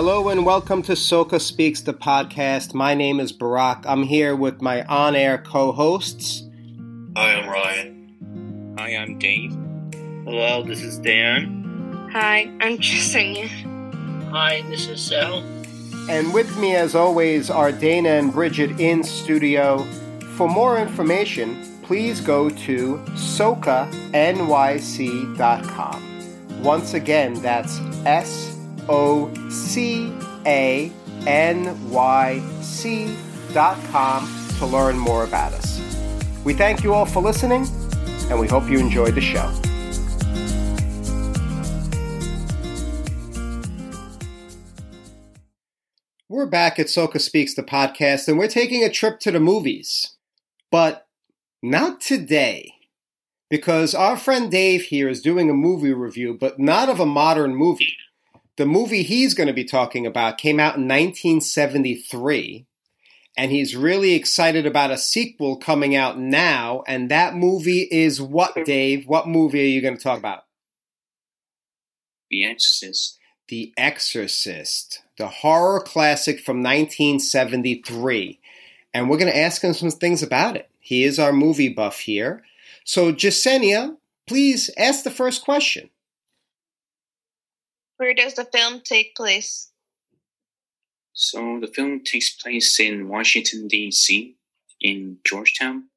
Hello and welcome to SOCA Speaks, the podcast. My name is Barack. I'm here with my on air co hosts. Hi, I'm Ryan. Hi, I'm Dave. Hello, this is Dan. Hi, I'm Jasenia. Hi, this is Sal. And with me, as always, are Dana and Bridget in studio. For more information, please go to socanyc.com. Once again, that's S O C A N Y C dot com to learn more about us. We thank you all for listening, and we hope you enjoyed the show. We're back at SOCA Speaks, the podcast, and we're taking a trip to the movies. But not today, because our friend Dave here is doing a movie review, but not of a modern movie. The movie he's going to be talking about came out in 1973, and he's really excited about a sequel coming out now, and that movie is what, Dave? What movie are you going to talk about? The Exorcist. The Exorcist, the horror classic from 1973. And we're going to ask him some things about it. He is our movie buff here. So, Jasenia, please ask the first question. Where does the film take place? So, the film takes place in Washington, D.C., in Georgetown.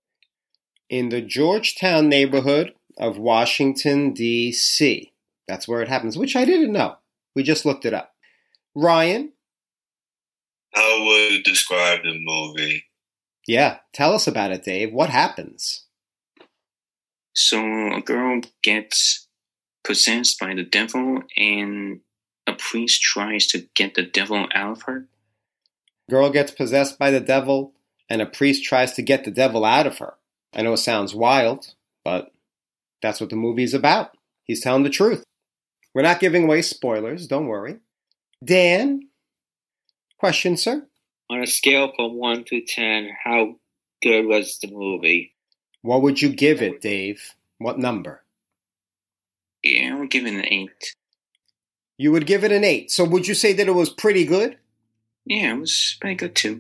In the Georgetown neighborhood of Washington, D.C. That's where it happens, which I didn't know. We just looked it up. Ryan? How would you describe the movie? Yeah, tell us about it, Dave. What happens? So, a girl gets possessed by the devil, and a priest tries to get the devil out of her. Girl gets possessed by the devil, and a priest tries to get the devil out of her. I know it sounds wild, but that's what the movie's about. He's telling the truth. We're not giving away spoilers, don't worry. Dan? Question, sir? On a scale from 1 to 10, how good was the movie? What would you give it, Dave? What number? Yeah, I would give it an 8. You would give it an 8. So would you say that it was pretty good? Yeah, it was pretty good too.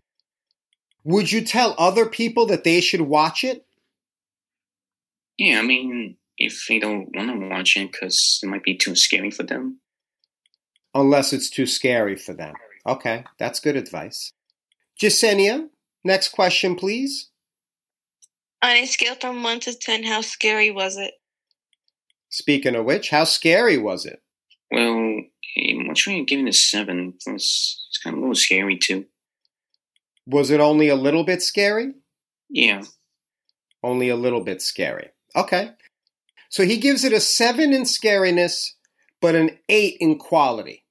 Would you tell other people that they should watch it? Yeah, I mean, if they don't want to watch it because it might be too scary for them. Unless it's too scary for them. Okay, that's good advice. Jasenia, next question, please. On a scale from 1 to 10, how scary was it? Speaking of which, how scary was it? Well, I'm trying to give it a 7. It's, it's kind of a little scary too. Was it only a little bit scary? Yeah. Only a little bit scary. Okay. So he gives it a 7 in scariness, but an 8 in quality.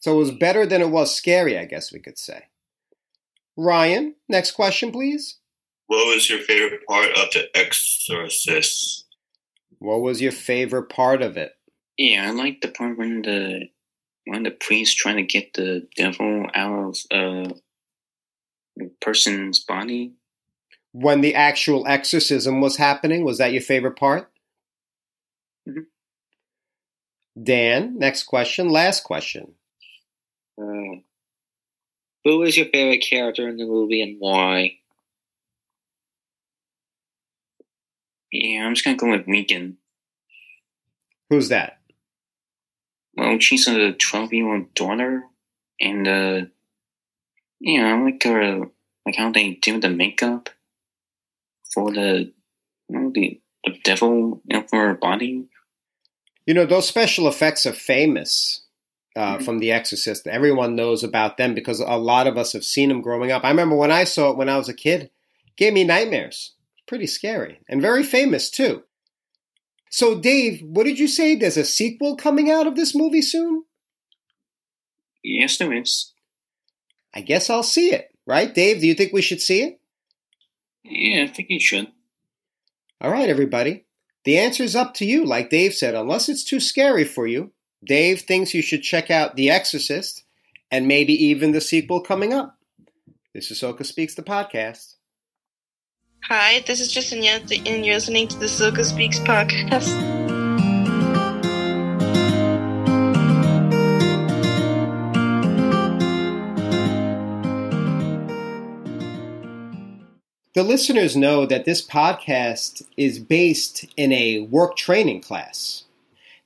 So it was better than it was scary, I guess we could say. Ryan, next question, please. What was your favorite part of The Exorcist? What was your favorite part of it? Yeah, I like the part when the when the priest trying to get the devil out of uh, the person's body. When the actual exorcism was happening, was that your favorite part? Mhm. Dan, next question, last question. Uh, who was your favorite character in the movie and why? Yeah, I'm just gonna go with Megan. Who's that? Well, she's a 12 year old daughter, and uh, yeah, I like her, like how they do the makeup for the, you know, the, the devil you know, for her body. You know, those special effects are famous uh, Mhm. from The Exorcist. Everyone knows about them because a lot of us have seen them growing up. I remember when I saw it when I was a kid, it gave me nightmares. Pretty scary and very famous too. So, Dave, what did you say? There's a sequel coming out of this movie soon? Yes, there is. I guess I'll see it, right? Dave, do you think we should see it? Yeah, I think you should. All right, everybody. The answer's up to you, like Dave said, unless it's too scary for you. Dave thinks you should check out The Exorcist and maybe even the sequel coming up. This is SOCA Speaks, the podcast. Hi, this is Justiniette, and you're listening to the SOCA Speaks podcast. The listeners know that this podcast is based in a work training class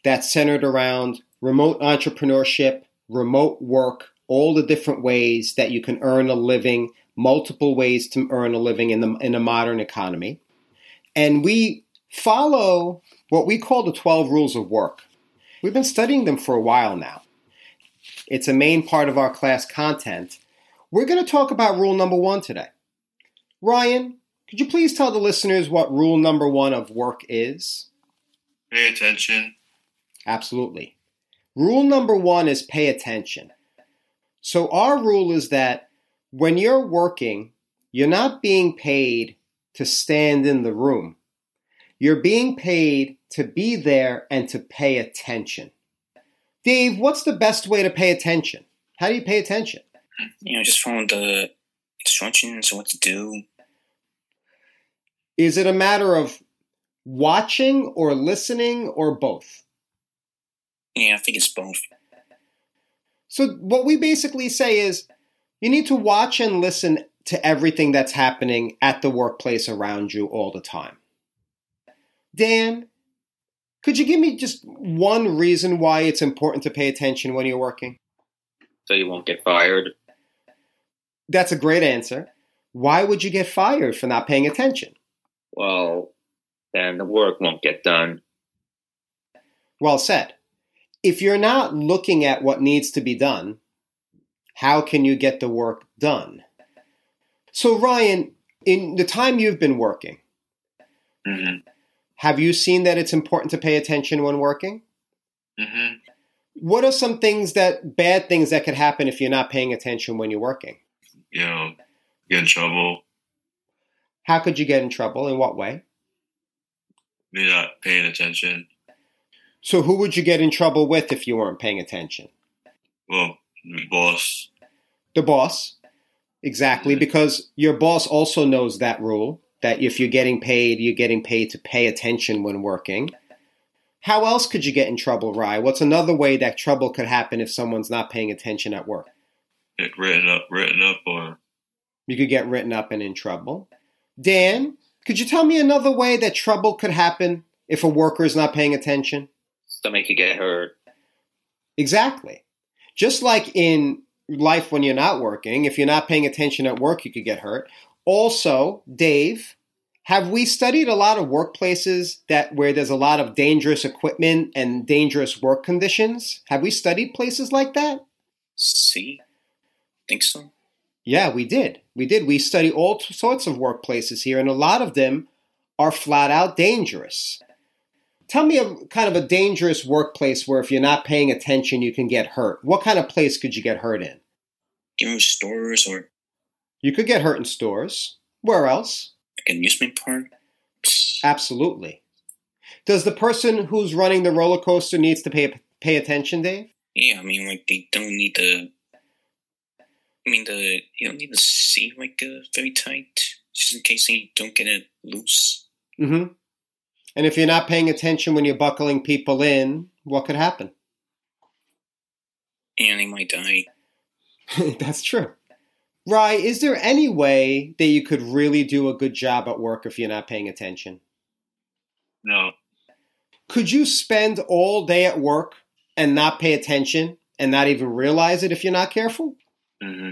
that's centered around remote entrepreneurship, remote work, all the different ways that you can earn a living multiple ways to earn a living in the in a modern economy. And we follow what we call the 12 rules of work. We've been studying them for a while now. It's a main part of our class content. We're going to talk about rule number 1 today. Ryan, could you please tell the listeners what rule number 1 of work is? Pay attention. Absolutely. Rule number 1 is pay attention. So our rule is that when you're working, you're not being paid to stand in the room. You're being paid to be there and to pay attention. Dave, what's the best way to pay attention? How do you pay attention? You know, just follow the instructions, on what to do. Is it a matter of watching or listening or both? Yeah, I think it's both. So, what we basically say is you need to watch and listen to everything that's happening at the workplace around you all the time. Dan, could you give me just one reason why it's important to pay attention when you're working? So you won't get fired. That's a great answer. Why would you get fired for not paying attention? Well, then the work won't get done. Well said. If you're not looking at what needs to be done, how can you get the work done? So, Ryan, in the time you've been working, hmm have you seen that it's important to pay attention when working? hmm What are some things that, bad things that could happen if you're not paying attention when you're working? You know, get in trouble. How could you get in trouble? In what way? Me not paying attention. So, who would you get in trouble with if you weren't paying attention? Well, my boss. The boss. Exactly, because your boss also knows that rule that if you're getting paid, you're getting paid to pay attention when working. How else could you get in trouble, Rye? What's another way that trouble could happen if someone's not paying attention at work? Get written up, written up, or You could get written up and in trouble. Dan, could you tell me another way that trouble could happen if a worker is not paying attention? Stomach could get hurt. Exactly. Just like in life when you're not working, if you're not paying attention at work, you could get hurt. Also, Dave, have we studied a lot of workplaces that where there's a lot of dangerous equipment and dangerous work conditions? Have we studied places like that? See? Think so? Yeah, we did. We did. We study all sorts of workplaces here, and a lot of them are flat out dangerous. Tell me a kind of a dangerous workplace where if you're not paying attention, you can get hurt. What kind of place could you get hurt in? You know, stores or You could get hurt in stores. Where else? like amusement park. Absolutely. Does the person who's running the roller coaster needs to pay pay attention, Dave? Yeah, I mean, like they don't need to. I mean, the you don't need to see like uh, very tight, just in case they don't get it loose. Mm-hmm. And if you're not paying attention when you're buckling people in, what could happen? Annie might die. That's true. Rye, is there any way that you could really do a good job at work if you're not paying attention? no. Could you spend all day at work and not pay attention and not even realize it if you're not careful? hmm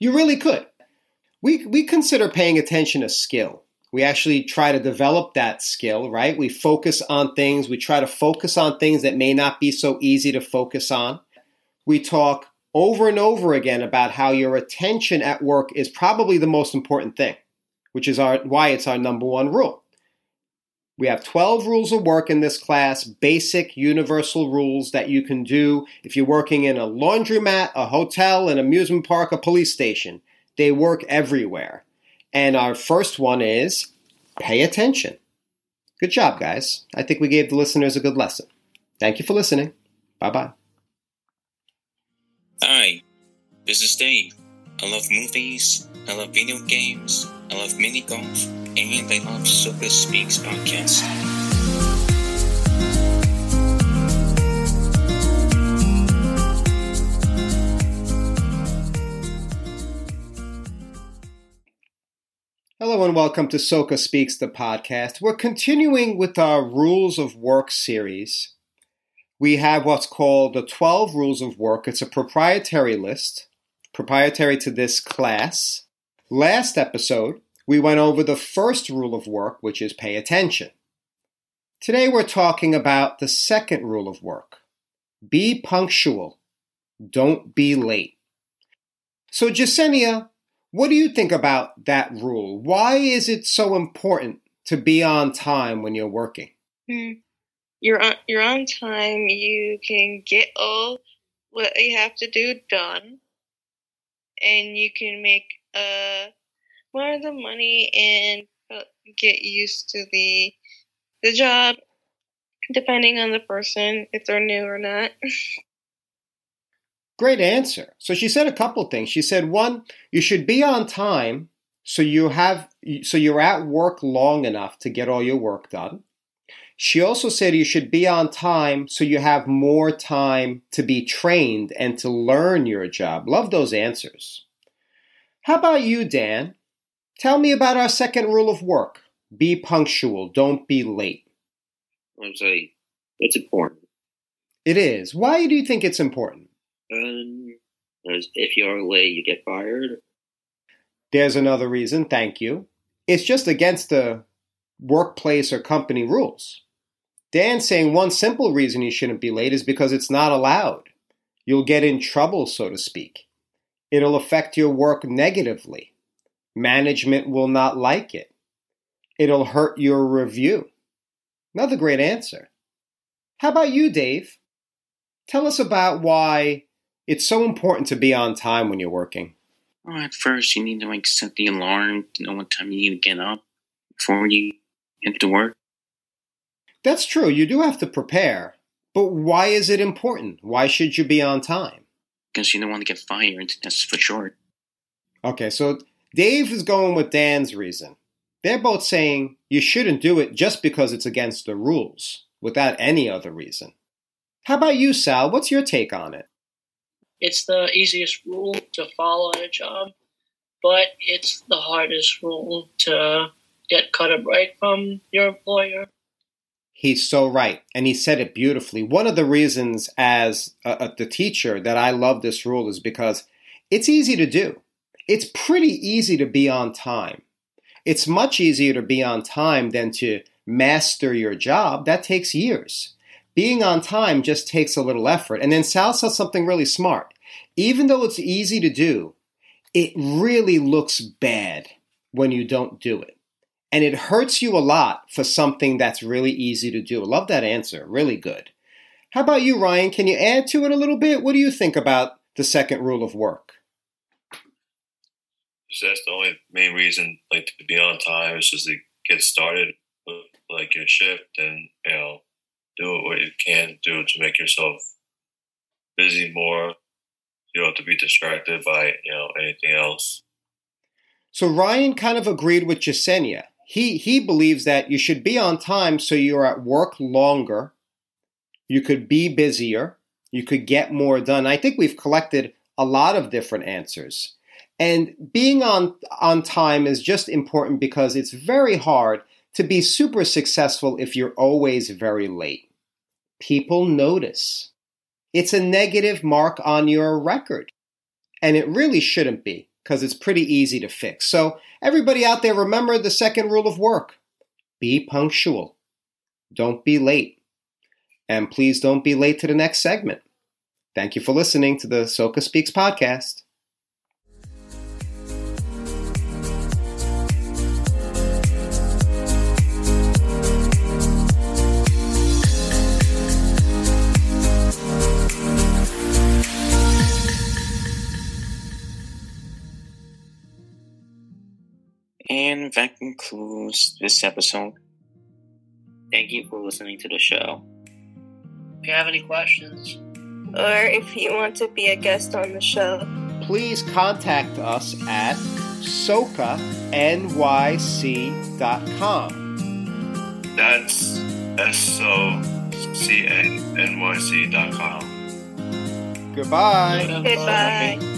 You really could. We, we consider paying attention a skill. We actually try to develop that skill, right? We focus on things. We try to focus on things that may not be so easy to focus on. We talk over and over again about how your attention at work is probably the most important thing, which is our, why it's our number one rule. We have 12 rules of work in this class, basic universal rules that you can do if you're working in a laundromat, a hotel, an amusement park, a police station. They work everywhere. And our first one is pay attention. Good job, guys. I think we gave the listeners a good lesson. Thank you for listening. Bye bye. Hi, this is Dave. I love movies, I love video games, I love mini golf, and I love SOCA Speaks podcast. Hello, and welcome to SOCA Speaks, the podcast. We're continuing with our Rules of Work series. We have what's called the 12 Rules of Work. It's a proprietary list, proprietary to this class. Last episode, we went over the first rule of work, which is pay attention. Today, we're talking about the second rule of work be punctual, don't be late. So, Jasenia, what do you think about that rule? Why is it so important to be on time when you're working? Hmm. You're on you're on time. You can get all what you have to do done, and you can make uh more of the money and get used to the the job, depending on the person if they're new or not. Great answer. So she said a couple things. She said one, you should be on time so you have so you're at work long enough to get all your work done. She also said you should be on time so you have more time to be trained and to learn your job. Love those answers. How about you, Dan? Tell me about our second rule of work. Be punctual, don't be late. I'm saying it's important. It is. Why do you think it's important? As if you're late, you get fired. There's another reason, thank you. It's just against the workplace or company rules. Dan's saying one simple reason you shouldn't be late is because it's not allowed. You'll get in trouble, so to speak. It'll affect your work negatively. Management will not like it. It'll hurt your review. Another great answer. How about you, Dave? Tell us about why it's so important to be on time when you're working. Well, at first, you need to like set the alarm to know what time you need to get up before you get to work. That's true, you do have to prepare. But why is it important? Why should you be on time? Because you don't want to get fired. That's for sure. Okay, so Dave is going with Dan's reason. They're both saying you shouldn't do it just because it's against the rules, without any other reason. How about you, Sal? What's your take on it? It's the easiest rule to follow at a job, but it's the hardest rule to get cut a break from your employer. He's so right, and he said it beautifully. One of the reasons, as a, a, the teacher, that I love this rule is because it's easy to do. It's pretty easy to be on time. It's much easier to be on time than to master your job. That takes years. Being on time just takes a little effort. And then Sal says something really smart. Even though it's easy to do, it really looks bad when you don't do it. And it hurts you a lot for something that's really easy to do. I love that answer. Really good. How about you, Ryan? Can you add to it a little bit? What do you think about the second rule of work? That's the only main reason, like to be on time, is just to get started with like your shift and you know do what you can do to make yourself busy more. You don't have to be distracted by you know anything else. So Ryan kind of agreed with Jasenia. He he believes that you should be on time so you're at work longer. You could be busier. You could get more done. I think we've collected a lot of different answers. And being on on time is just important because it's very hard to be super successful if you're always very late. People notice. It's a negative mark on your record. And it really shouldn't be because it's pretty easy to fix. So, everybody out there, remember the second rule of work be punctual, don't be late. And please don't be late to the next segment. Thank you for listening to the SOCA Speaks podcast. That concludes this episode. Thank you for listening to the show. If you have any questions, or if you want to be a guest on the show, please contact us at socanyc.com. That's S O C A N Y C dot com. Goodbye. goodbye.